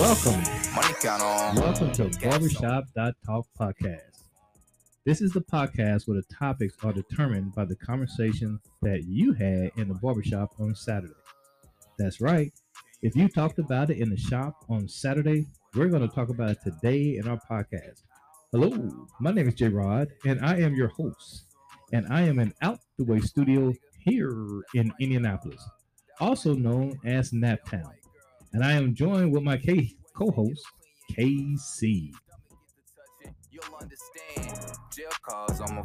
Welcome. Welcome to Barbershop Talk Podcast. This is the podcast where the topics are determined by the conversation that you had in the barbershop on Saturday. That's right. If you talked about it in the shop on Saturday, we're going to talk about it today in our podcast. Hello, my name is J Rod, and I am your host. And I am in Out the Way Studio here in Indianapolis, also known as Naptown. And I am joined with my K- co host, KC.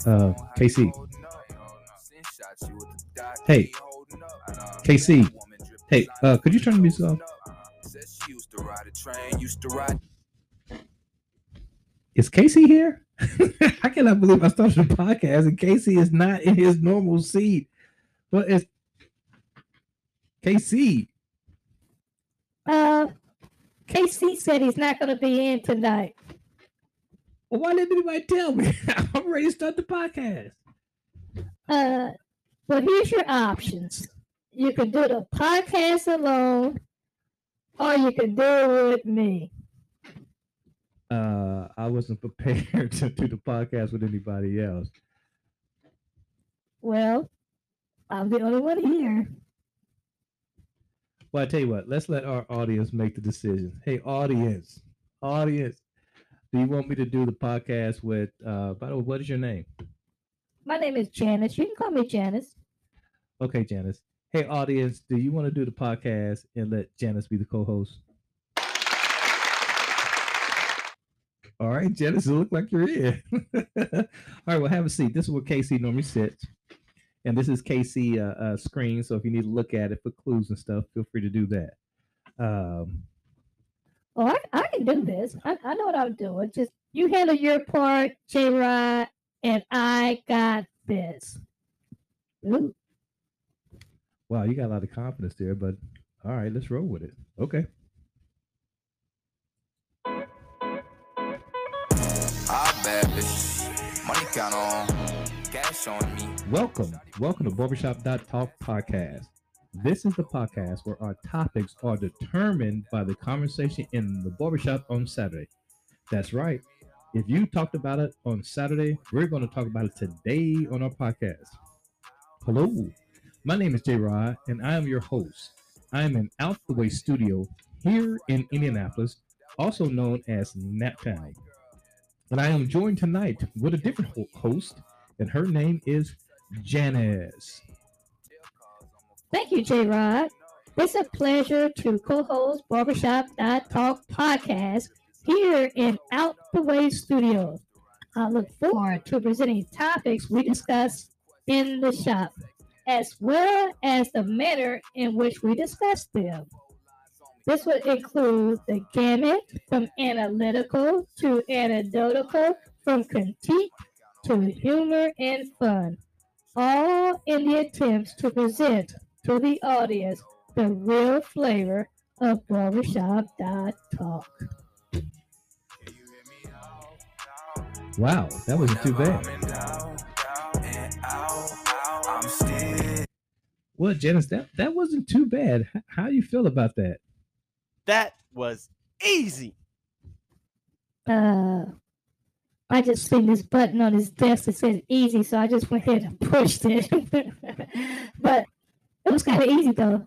Uh, KC. Hey, KC. Hey, uh, could you turn the music off? Is Casey here? I cannot believe I started a podcast and Casey is not in his normal seat. But it's KC. Uh, KC said he's not going to be in tonight. Well, why didn't anybody tell me? I'm ready to start the podcast. Uh, well, here's your options. You can do the podcast alone, or you can do it with me. Uh, I wasn't prepared to do the podcast with anybody else. Well, I'm the only one here. Well, I tell you what, let's let our audience make the decision. Hey, audience, audience, do you want me to do the podcast with, uh, by the way, what is your name? My name is Janice. You can call me Janice. Okay, Janice. Hey, audience, do you want to do the podcast and let Janice be the co host? All right, Janice, it looks like you're in. All right, well, have a seat. This is where Casey normally sits. And this is KC uh, uh, screen. So if you need to look at it for clues and stuff, feel free to do that. Um, oh, I, I can do this. I, I know what I'm doing. Just you handle your part, J Rod, and I got this. Ooh. Wow, you got a lot of confidence there, but all right, let's roll with it. Okay. Money count on on me. Welcome, welcome to Barbershop Talk podcast. This is the podcast where our topics are determined by the conversation in the barbershop on Saturday. That's right. If you talked about it on Saturday, we're going to talk about it today on our podcast. Hello, my name is J Rod, and I am your host. I am in Out the Way Studio here in Indianapolis, also known as Naptown. And I am joined tonight with a different host, and her name is Janice. Thank you, J Rod. It's a pleasure to co host Barbershop Talk podcast here in Out the Way Studios. I look forward to presenting topics we discuss in the shop, as well as the manner in which we discuss them. This would include the gamut from analytical to anecdotal, from critique to humor and fun, all in the attempts to present to the audience the real flavor of barbershop talk. Wow, that wasn't too bad. Well, Janice, that, that wasn't too bad. How do you feel about that? That was easy. Uh, I just seen this button on his desk that says easy, so I just went ahead and pushed it. but it was kind of easy though.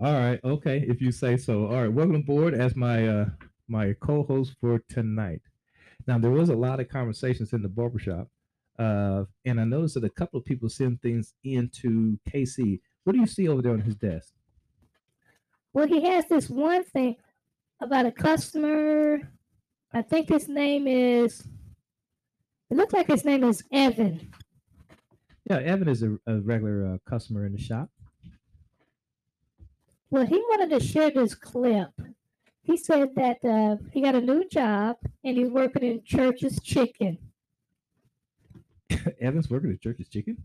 All right, okay, if you say so. All right, welcome aboard as my uh my co-host for tonight. Now there was a lot of conversations in the barbershop, uh, and I noticed that a couple of people send things into KC. What do you see over there on his desk? Well, he has this one thing about a customer I think his name is. It looks like his name is Evan. Yeah, Evan is a, a regular uh, customer in the shop. Well, he wanted to share this clip. He said that uh, he got a new job and he's working in Church's Chicken. Evan's working at Church's Chicken?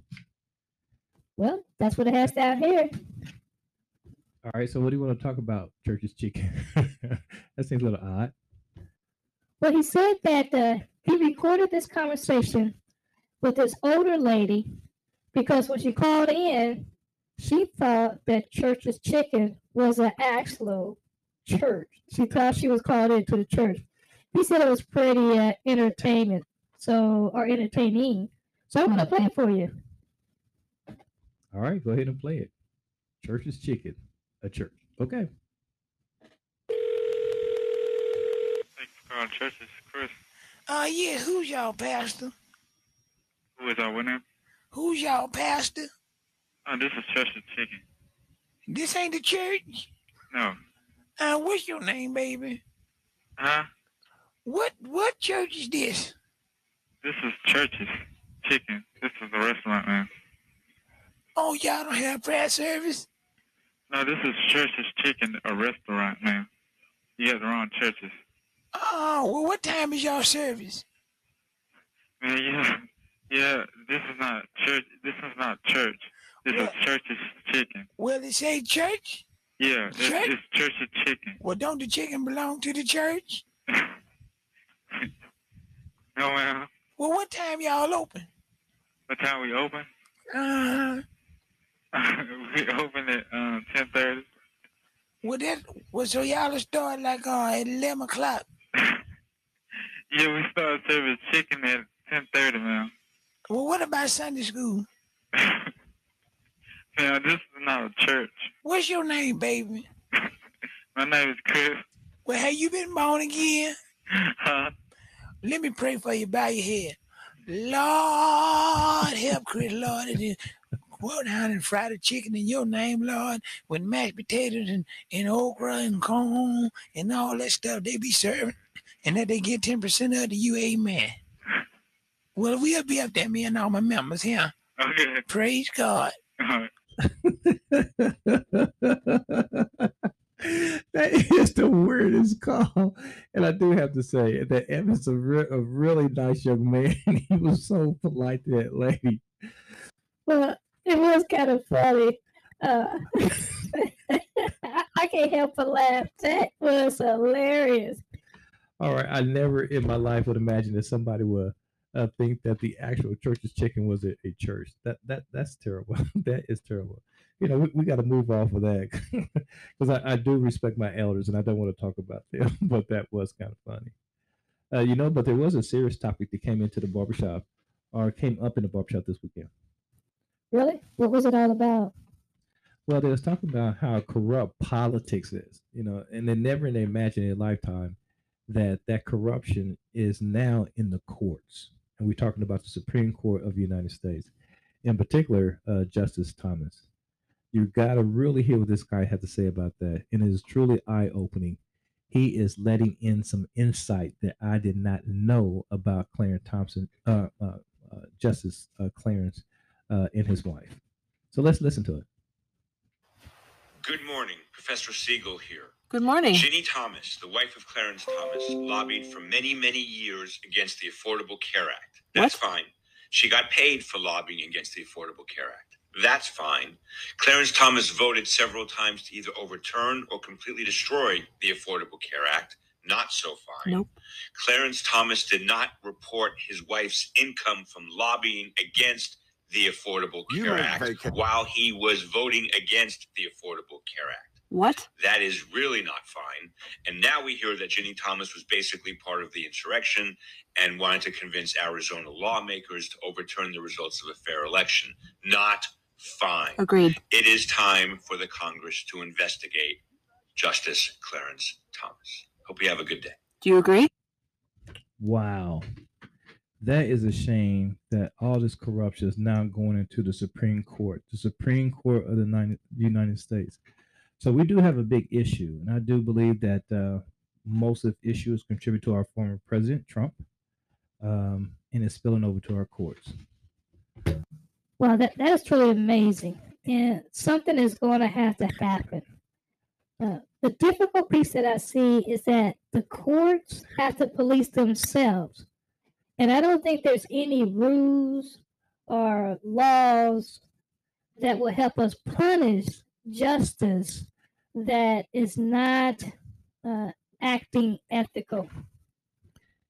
Well, that's what it has down here. All right, so what do you want to talk about, Church's Chicken? that seems a little odd. Well, he said that uh, he recorded this conversation with this older lady because when she called in, she thought that Church's chicken was an actual church. She thought she was called into the church. He said it was pretty uh, entertainment, so or entertaining. So I'm gonna play it for you. All right, go ahead and play it. Church's chicken, a church. Okay. Calling churches, Chris. Uh, yeah, who's y'all pastor? Who is our winner? Who's y'all pastor? Oh, this is Church's Chicken. This ain't the church? No. Uh, what's your name, baby? Huh? What what church is this? This is Church's Chicken. This is a restaurant, man. Oh, y'all don't have prayer service? No, this is Church's Chicken, a restaurant, man. You got the wrong churches. Oh, well, what time is y'all service? Man, yeah, yeah. This is not church. This is not church. This Well- is Church's Chicken. Well, it say church? Yeah, it's, Church? it's Church's Chicken. Well, don't the chicken belong to the church? no, man. Well, what time y'all open? What time we open? Uh, we open at um, ten thirty. well, that well, so y'all start like uh, at eleven o'clock. Yeah, we start serving chicken at ten thirty, man. Well, what about Sunday school? man, this is not a church. What's your name, baby? My name is Chris. Well, have you been born again? Huh? Let me pray for you. Bow your head. Lord, help Chris, Lord. And then go down and the chicken in your name, Lord, with mashed potatoes and, and okra and corn and all that stuff they be serving. And that they get 10% of the you, amen. Well, we'll be up there, me and all my members here. Okay. Praise God. All right. that is the weirdest call. And I do have to say that Evan's a, re- a really nice young man. He was so polite to that lady. Well, it was kind of funny. Uh, I, I can't help but laugh. That was hilarious. All right. I never in my life would imagine that somebody would uh, think that the actual church's chicken was a, a church. That that that's terrible. that is terrible. You know, we, we got to move off of that because I, I do respect my elders and I don't want to talk about them, but that was kind of funny. Uh, you know, but there was a serious topic that came into the barbershop or came up in the barbershop this weekend. Really? What was it all about? Well, they was talking about how corrupt politics is, you know, and they never in their their lifetime that that corruption is now in the courts. And we're talking about the Supreme Court of the United States, in particular, uh, Justice Thomas. You got to really hear what this guy had to say about that. And it is truly eye opening. He is letting in some insight that I did not know about Clarence Thompson, uh, uh, uh, Justice uh, Clarence, uh, and his wife. So let's listen to it. Good morning, Professor Siegel here. Good morning. Ginni Thomas, the wife of Clarence Thomas, lobbied for many, many years against the Affordable Care Act. That's fine. She got paid for lobbying against the Affordable Care Act. That's fine. Clarence Thomas voted several times to either overturn or completely destroy the Affordable Care Act. Not so fine. Nope. Clarence Thomas did not report his wife's income from lobbying against the Affordable Care ain't Act vaca- while he was voting against the Affordable Care Act. What? That is really not fine. And now we hear that Ginni Thomas was basically part of the insurrection and wanted to convince Arizona lawmakers to overturn the results of a fair election. Not fine. Agreed. It is time for the Congress to investigate Justice Clarence Thomas. Hope you have a good day. Do you agree? Wow. That is a shame that all this corruption is now going into the Supreme Court, the Supreme Court of the United, United States. So we do have a big issue, and I do believe that uh, most of issues contribute to our former president Trump, um, and it's spilling over to our courts. Well, that, that is truly amazing. And something is going to have to happen. Uh, the difficult piece that I see is that the courts have to police themselves. And I don't think there's any rules or laws that will help us punish justice that is not uh, acting ethical.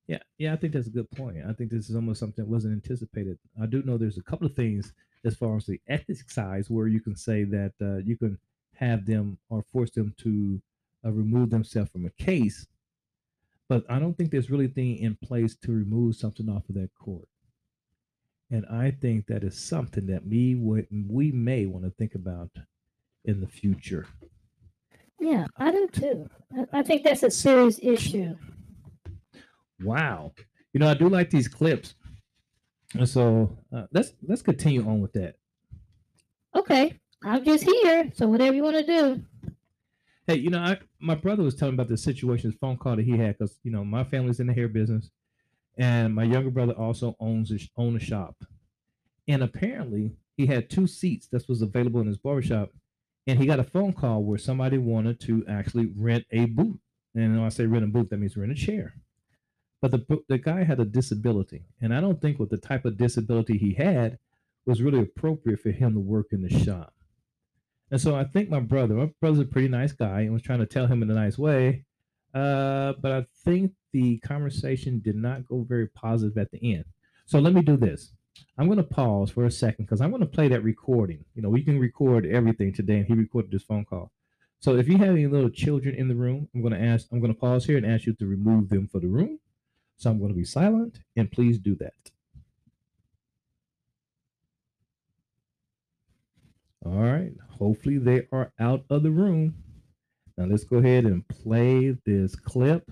Yeah, yeah, I think that's a good point. I think this is almost something that wasn't anticipated. I do know there's a couple of things as far as the ethics side where you can say that uh, you can have them or force them to uh, remove themselves from a case, but I don't think there's really thing in place to remove something off of that court. And I think that is something that we we may want to think about in the future. Yeah, I do too. I think that's a serious issue. Wow, you know I do like these clips, and so uh, let's let's continue on with that. Okay, I'm just here, so whatever you want to do. Hey, you know, I, my brother was telling about the situation, phone call that he had, because you know my family's in the hair business, and my younger brother also owns a, own a shop, and apparently he had two seats that was available in his barbershop, and he got a phone call where somebody wanted to actually rent a booth, and when I say rent a booth, that means rent a chair, but the the guy had a disability, and I don't think with the type of disability he had was really appropriate for him to work in the shop. And so I think my brother, my brother's a pretty nice guy and was trying to tell him in a nice way. Uh, but I think the conversation did not go very positive at the end. So let me do this. I'm going to pause for a second because I'm going to play that recording. You know, we can record everything today, and he recorded this phone call. So if you have any little children in the room, I'm going to ask, I'm going to pause here and ask you to remove them for the room. So I'm going to be silent, and please do that. All right. Hopefully they are out of the room. Now let's go ahead and play this clip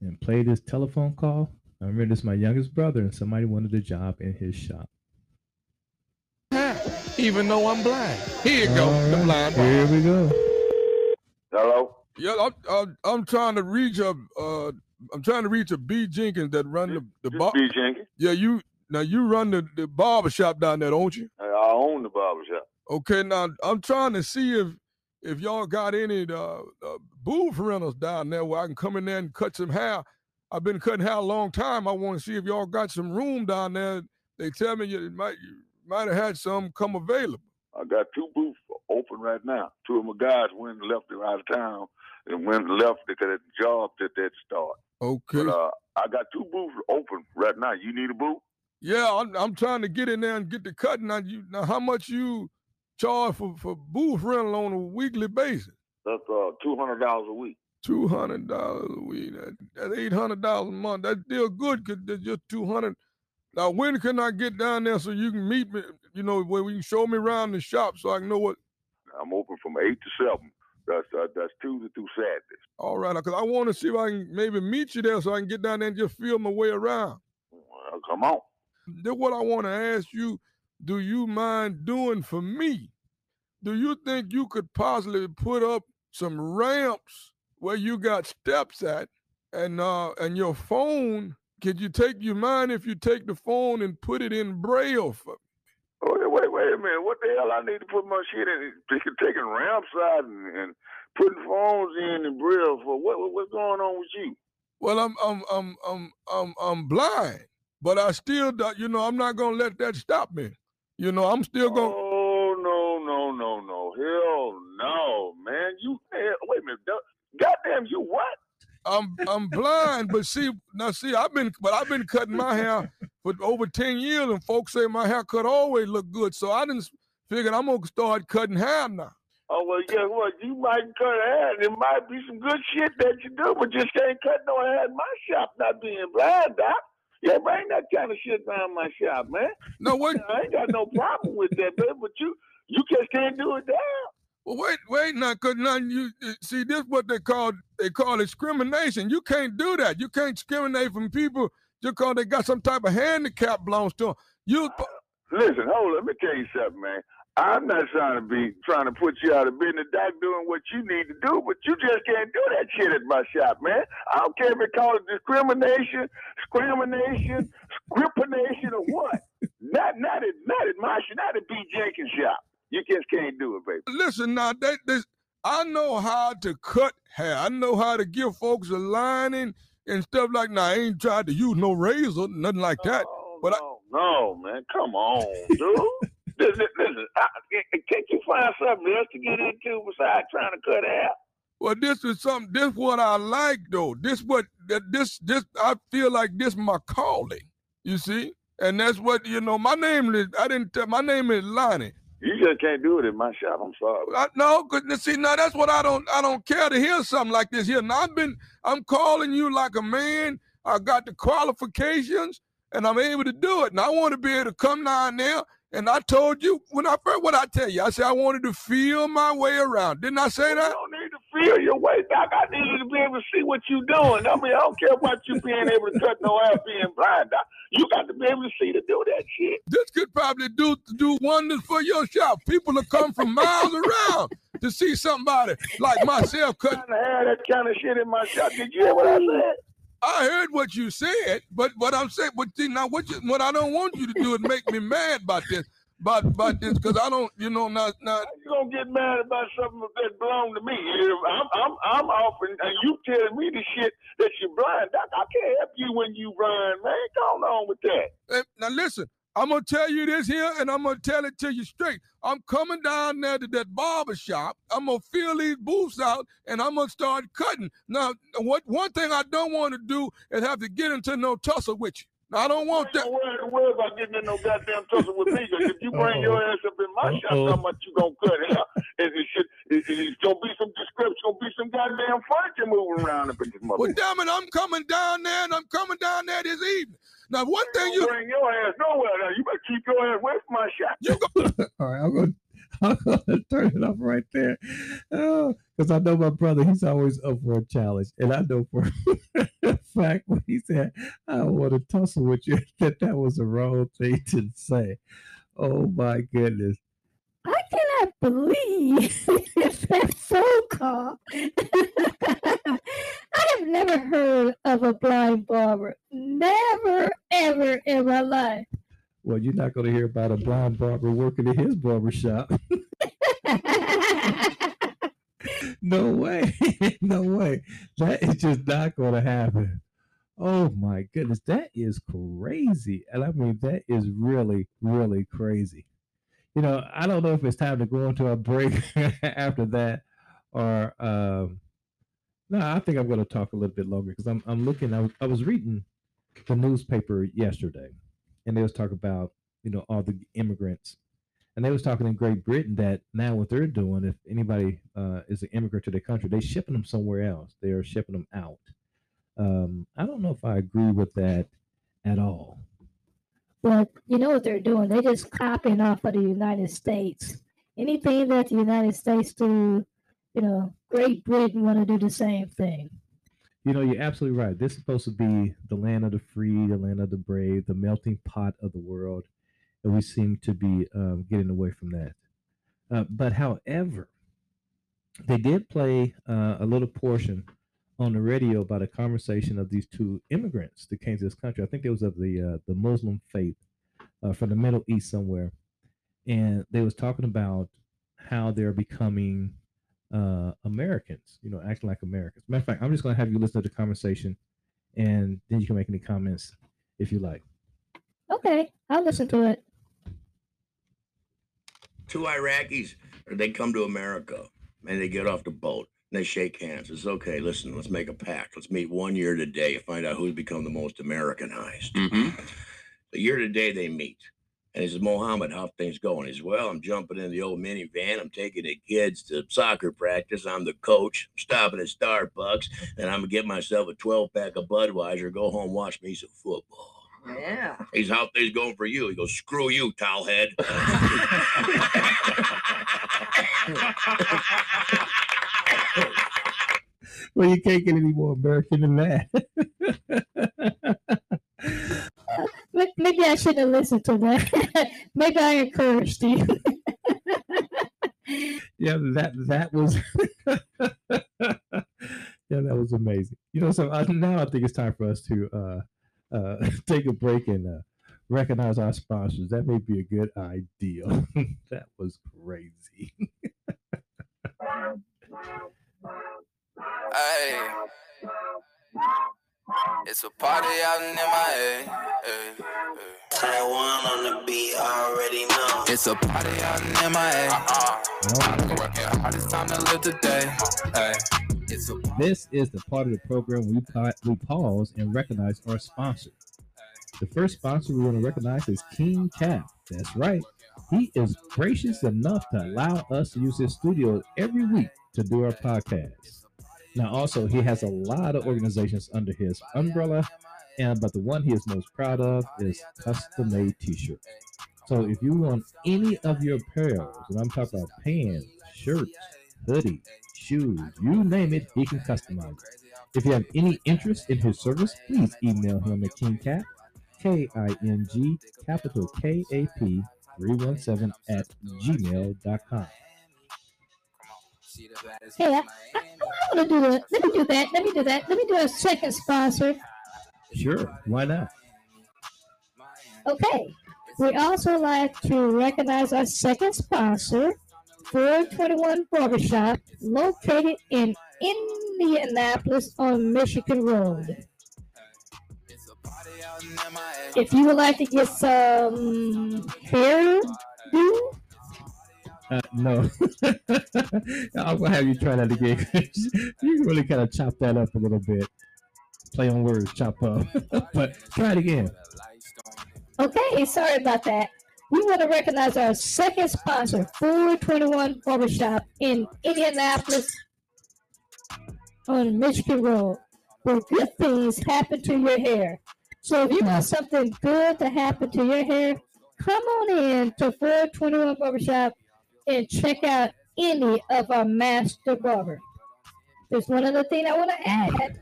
and play this telephone call. I remember this is my youngest brother, and somebody wanted a job in his shop. Even though I'm blind. Here you go, right, the blind. Here we go. Hello. Yeah, I'm, I'm, I'm trying to reach a uh, I'm trying to reach a B Jenkins that run the the bar. B Jenkins. Yeah, you now you run the, the barber shop down there, don't you? I own the barber shop. Okay, now I'm trying to see if if y'all got any uh, uh, booth rentals down there where I can come in there and cut some hair. I've been cutting hair a long time. I want to see if y'all got some room down there. They tell me you might you might have had some come available. I got two booths open right now. Two of my guys went and left out of town and went and left because the job that they start. Okay. But, uh, I got two booths open right now. You need a booth? Yeah, I'm, I'm trying to get in there and get the cut. Now, you now how much you charge for, for booth rental on a weekly basis? That's uh two hundred dollars a week. Two hundred dollars a week. That, that's eight hundred dollars a month. That's still good because there's just two hundred. Now, when can I get down there so you can meet me? You know, where you can show me around the shop so I can know what. I'm open from eight to seven. That's uh, that's Tuesday through Saturday. All right, because I want to see if I can maybe meet you there so I can get down there and just feel my way around. Well, come on. Then what I want to ask you, do you mind doing for me? Do you think you could possibly put up some ramps where you got steps at and uh and your phone could you take your mind if you take the phone and put it in braille for me? Wait, wait, wait a minute. What the hell I need to put my shit in? Taking ramps out and, and putting phones in and braille for what, what? What's going on with you? Well, I'm I'm I'm I'm I'm I'm blind. But I still, you know, I'm not gonna let that stop me. You know, I'm still gonna. Oh no, no, no, no, hell no, man! You wait a minute, goddamn, you what? I'm I'm blind, but see now, see, I've been, but I've been cutting my hair for over ten years, and folks say my hair haircut always look good. So I didn't figure I'm gonna start cutting hair now. Oh well, yeah, well, you might cut hair, and it might be some good shit that you do, but just can't cut no hair in my shop, not being blind, doc. Yeah, bring that kind of shit around my shop, man. No, wait. I ain't got no problem with that, man. But you, you just can't do it down. Well, wait, wait, now, cause now you see this what they call they call discrimination. You can't do that. You can't discriminate from people just because they got some type of handicap belongs to them. You uh, listen, hold on. Let me tell you something, man. I'm not trying to be trying to put you out of business, Doc, doing what you need to do, but you just can't do that shit at my shop, man. I don't care if it called discrimination, discrimination, discrimination, or what. not not at not at my not at B Jenkins shop. You just can't do it, baby. Listen now, that this I know how to cut hair. I know how to give folks a lining and stuff like that. I ain't tried to use no razor, nothing like that. Oh, but no, I, no, man, come on, dude. listen, listen I, can't you find something else to get into besides trying to cut hair? Well, this is something. This what I like though. This what this this I feel like this my calling. You see, and that's what you know. My name is I didn't tell. My name is Lonnie. You just can't do it in my shop. I'm sorry. I, no, cause see, now that's what I don't. I don't care to hear something like this here. Now I've been. I'm calling you like a man. I got the qualifications, and I'm able to do it. And I want to be able to come down there. And I told you when I first, what I tell you, I said I wanted to feel my way around. Didn't I say that? You don't need to feel your way, Doc. I need you to be able to see what you're doing. I mean, I don't care about you being able to cut no ass being blind. You got to be able to see to do that shit. This could probably do do wonders for your shop. People will come from miles around to see somebody like myself cut. I have that kind of shit in my shop. Did you hear what I said? I heard what you said, but what I'm saying, but see, now what you, what I don't want you to do is make me mad about this, about about this, because I don't, you know, not not. You gonna get mad about something that belong to me? I'm I'm I'm offering, and you telling me the shit that you blind. Doc, I can't help you when you blind, man. Come on with that. Hey, now listen, I'm gonna tell you this here, and I'm gonna tell it to you straight. I'm coming down there to that barber shop. I'm gonna fill these booths out, and I'm gonna start cutting. Now, what one thing I don't want to do is have to get into no tussle with you. Now, I don't want that. Don't worry, don't worry about getting in no goddamn tussle with me. Cause if you bring your ass up in my shop, how much you gonna cut out? It, it should, it, it's gonna be some description, gonna be some goddamn furniture moving around up in this mother. Well, damn it, I'm coming down there, and I'm coming down there this evening. Now, one thing you bring your ass nowhere. Now you better keep your ass away from my shop. You go. All right, I'm gonna I'm gonna turn it off right there. Uh, because oh, I know my brother, he's always up for a challenge. And I know for a fact when he said, I want to tussle with you, that that was the wrong thing to say. Oh my goodness. I cannot believe that phone call. I have never heard of a blind barber. Never, ever in my life. Well, you're not going to hear about a blind barber working in his barber shop. no way. no way. That is just not going to happen. Oh my goodness. That is crazy. And I mean, that is really, really crazy. You know, I don't know if it's time to go into a break after that or, um, no, I think I'm going to talk a little bit longer because I'm, I'm looking, I was, I was reading the newspaper yesterday and they was talking about you know all the immigrants and they was talking in great britain that now what they're doing if anybody uh, is an immigrant to their country they shipping them somewhere else they're shipping them out um, i don't know if i agree with that at all well you know what they're doing they're just copying off of the united states anything that the united states do you know great britain want to do the same thing you know, you're absolutely right. This is supposed to be the land of the free, the land of the brave, the melting pot of the world. And we seem to be um, getting away from that. Uh, but however, they did play uh, a little portion on the radio about a conversation of these two immigrants that came to this country. I think it was of the uh, the Muslim faith uh, from the Middle East somewhere, and they was talking about how they're becoming uh, Americans, you know, acting like Americans. Matter of fact, I'm just going to have you listen to the conversation and then you can make any comments if you like. Okay, I'll listen to it. Two Iraqis, they come to America and they get off the boat and they shake hands. It's okay. Listen, let's make a pact. Let's meet one year today. And find out who's become the most Americanized. Mm-hmm. The year today they meet. And he says, Mohammed, how things going? He says, Well, I'm jumping in the old minivan. I'm taking the kids to soccer practice. I'm the coach. I'm stopping at Starbucks, and I'm gonna get myself a 12 pack of Budweiser, go home, watch me some football. Yeah. He's how things going for you. He goes, Screw you, towelhead. well, you can't get any more American than that. Maybe I shouldn't have listened to that. Maybe I encouraged you. yeah, that that was yeah, that was amazing. You know, so uh, now I think it's time for us to uh, uh, take a break and uh, recognize our sponsors. That may be a good idea. that was crazy. Hey. It's a party out in MIA. Hey, hey. Eh, eh. Taiwan on the beat, already know. It's a party out in MIA. Uh-uh. Hardest time to live today. Hey. This is the part of the program we, pa- we pause and recognize our sponsor. The first sponsor we want to recognize is King Cap. That's right. He is gracious enough to allow us to use his studio every week to do our podcast. Now, also, he has a lot of organizations under his umbrella, and but the one he is most proud of is custom made t-shirts. So if you want any of your apparel, and I'm talking about pants, shirts, hoodies, shoes, you name it, he can customize it. If you have any interest in his service, please email him at KingCap, K I N G, capital K A P 317 at gmail.com. Hey, I, I, I want to do that. Let me do that. Let me do that. Let me do a second sponsor. Sure, why not? Okay. We also like to recognize our second sponsor, 421 Barbershop, located in Indianapolis on Michigan Road. If you would like to get some hair do, uh, no, I'm gonna have you try that again. you really kind of chop that up a little bit. Play on words, chop up. but try it again. Okay, sorry about that. We want to recognize our second sponsor, 421 Barbershop in Indianapolis on Michigan Road, where good things happen to your hair. So if you want something good to happen to your hair, come on in to 421 Barbershop and check out any of our master barber. There's one other thing I want to add.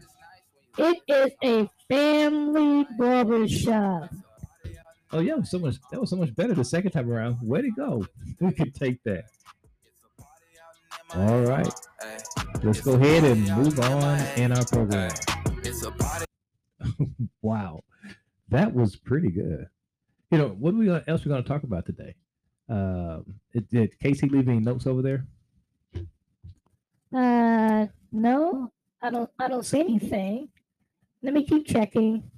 It is a family barber shop. Oh yeah, so much that was so much better the second time around. Way to go. We could take that. All right. Let's go ahead and move on in our program. wow. That was pretty good. You know, what we else we going to talk about today? Um, did Casey leave any notes over there? Uh, no, I don't. I don't see anything. Let me keep checking.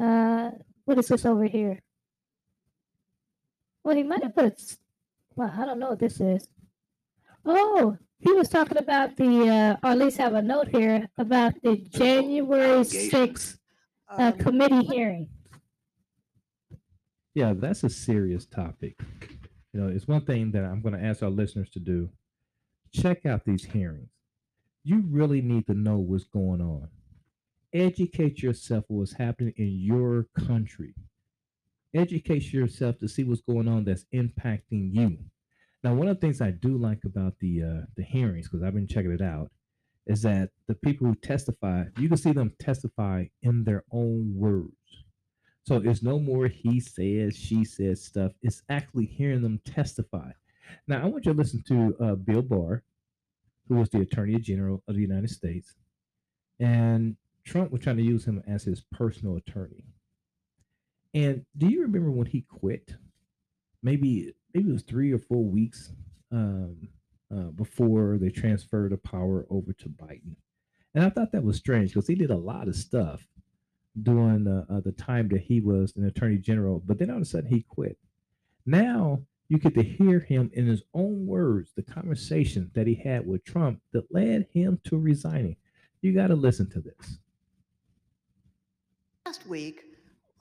Uh, what is this over here? Well, he might have put it. Well, I don't know what this is. Oh, he was talking about the, uh, or at least have a note here about the January 6th uh, um, committee hearing. Yeah, that's a serious topic. You know, it's one thing that I'm going to ask our listeners to do. Check out these hearings. You really need to know what's going on. Educate yourself what's happening in your country educate yourself to see what's going on that's impacting you. Now, one of the things I do like about the uh, the hearings, because I've been checking it out, is that the people who testify, you can see them testify in their own words. So it's no more he says, she says stuff. It's actually hearing them testify. Now, I want you to listen to uh, Bill Barr, who was the Attorney General of the United States, and Trump was trying to use him as his personal attorney. And do you remember when he quit? Maybe maybe it was three or four weeks um, uh, before they transferred the power over to Biden. And I thought that was strange because he did a lot of stuff during uh, uh, the time that he was an attorney general, but then all of a sudden he quit. Now you get to hear him in his own words, the conversation that he had with Trump that led him to resigning. You got to listen to this. Last week,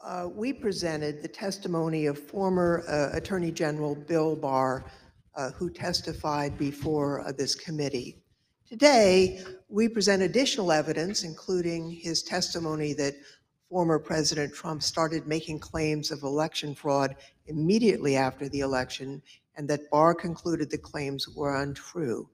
uh, we presented the testimony of former uh, Attorney General Bill Barr, uh, who testified before uh, this committee. Today, we present additional evidence, including his testimony that former President Trump started making claims of election fraud immediately after the election, and that Barr concluded the claims were untrue.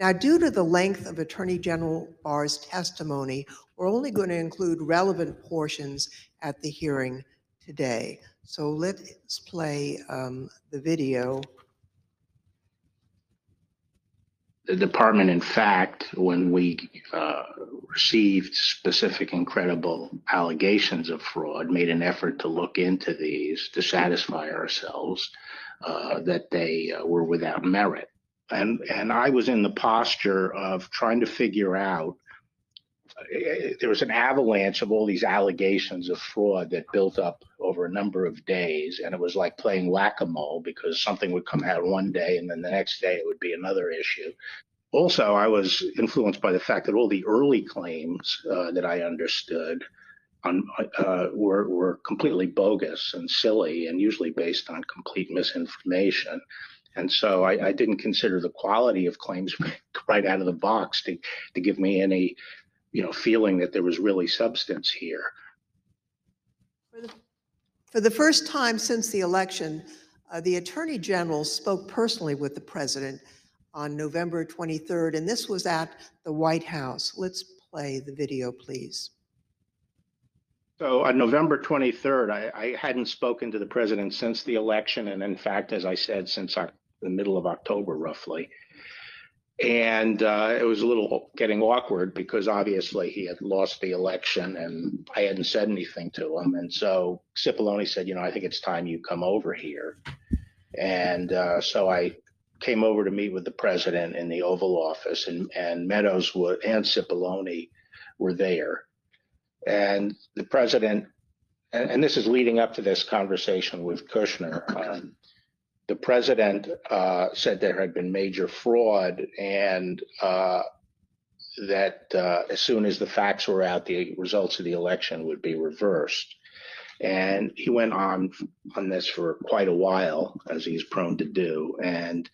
Now, due to the length of Attorney General Barr's testimony, we're only going to include relevant portions at the hearing today. So let's play um, the video. The department, in fact, when we uh, received specific and credible allegations of fraud, made an effort to look into these to satisfy ourselves uh, that they uh, were without merit. And, and I was in the posture of trying to figure out there was an avalanche of all these allegations of fraud that built up over a number of days and it was like playing whack-a-mole because something would come out one day and then the next day it would be another issue also i was influenced by the fact that all the early claims uh, that i understood on, uh, were, were completely bogus and silly and usually based on complete misinformation. And so I, I, didn't consider the quality of claims right out of the box to, to give me any, you know, feeling that there was really substance here. For the, for the first time since the election, uh, the Attorney General spoke personally with the President on November 23rd, and this was at the White House. Let's play the video, please. So on November 23rd, I, I, hadn't spoken to the president since the election, and in fact, as I said, since our, the middle of October, roughly. And uh, it was a little getting awkward because obviously he had lost the election, and I hadn't said anything to him. And so Cipollone said, "You know, I think it's time you come over here." And uh, so I came over to meet with the president in the Oval Office, and, and Meadows would, and Cipollone were there. And the president, and, and, this is leading up to this conversation with Kushner, um, the president uh, said there had been major fraud and uh, that uh, as soon as the facts were out, the results of the election would be reversed. And he went on on this for quite a while, as he's prone to do. And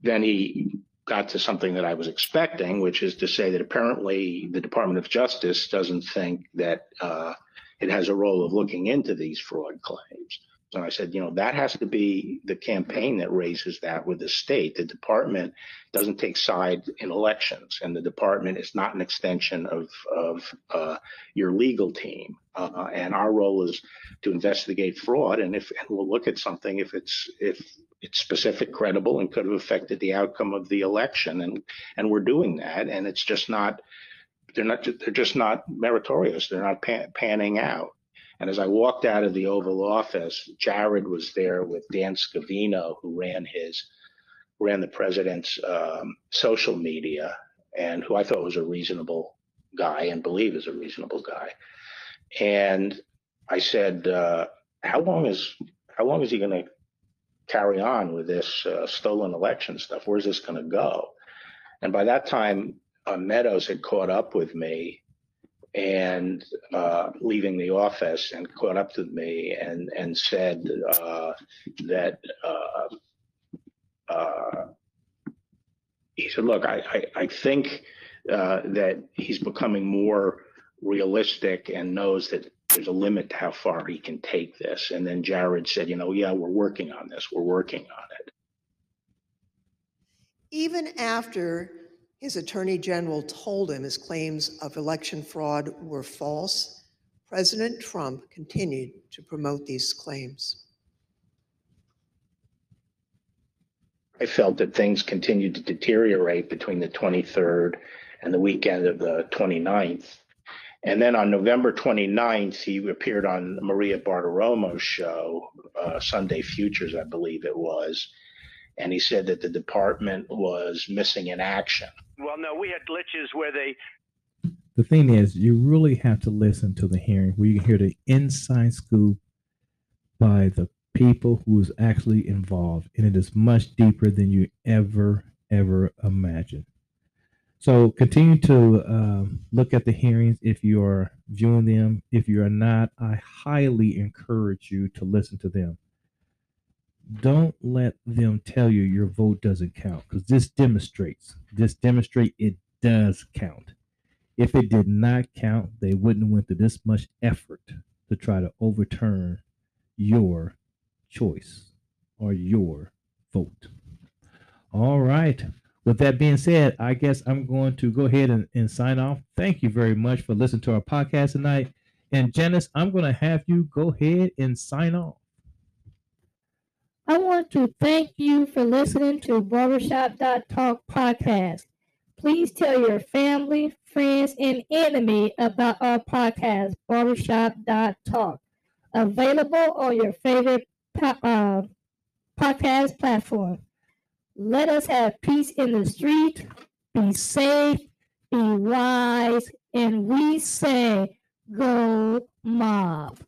then he got to something that I was expecting, which is to say that apparently the Department of Justice doesn't think that uh, it has a role of looking into these fraud claims. So I said, you know, that has to be the campaign that raises that with the state. The department doesn't take side in elections, and the department is not an extension of of uh, your legal team. Uh, and our role is to investigate fraud, and if and we'll look at something if it's if it's specific, credible, and could have affected the outcome of the election, and and we're doing that, and it's just not. They're not. They're just not meritorious. They're not pan, panning out. And as I walked out of the Oval Office, Jared was there with Dan Scavino, who ran his ran the president's um, social media, and who I thought was a reasonable guy and believe is a reasonable guy. And I said, uh, "How long is how long is he going to carry on with this uh, stolen election stuff? Where's this going to go?" And by that time, uh, Meadows had caught up with me and uh, leaving the office and caught up to me and and said uh, that uh, uh he said, "Look, I I, I think uh, that he's becoming more realistic and knows that." There's a limit to how far he can take this. And then Jared said, you know, yeah, we're working on this. We're working on it. Even after his attorney general told him his claims of election fraud were false. President Trump continued to promote these claims. I felt that things continued to deteriorate between the 23rd and the weekend of the 29th. And then on November 29th, he appeared on Maria Bartiromo's show, uh, Sunday Futures, I believe it was. And he said that the department was missing in action. Well, no, we had glitches where they. The thing is, you really have to listen to the hearing where you can hear the inside scoop by the people who's actually involved, and it is much deeper than you ever ever imagine. So continue to um, look at the hearings if you are viewing them. If you are not, I highly encourage you to listen to them don't let them tell you your vote doesn't count because this demonstrates this demonstrate it does count. If it did not count they wouldn't went to this much effort to try to overturn your choice or your vote. All right. With that being said i guess i'm going to go ahead and, and sign off. Thank you very much for listening to our podcast tonight. And janice i'm going to have you go ahead and sign off I want to thank you for listening to Barbershop Talk podcast. Please tell your family, friends, and enemy about our podcast, Barbershop Talk. Available on your favorite uh, podcast platform. Let us have peace in the street, be safe, be wise, and we say, go mob.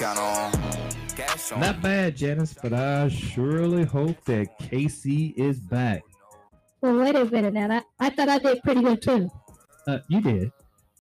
Not bad, Janice, but I surely hope that Casey is back. Well, wait a minute now. I, I thought I did pretty good too. Uh, you did.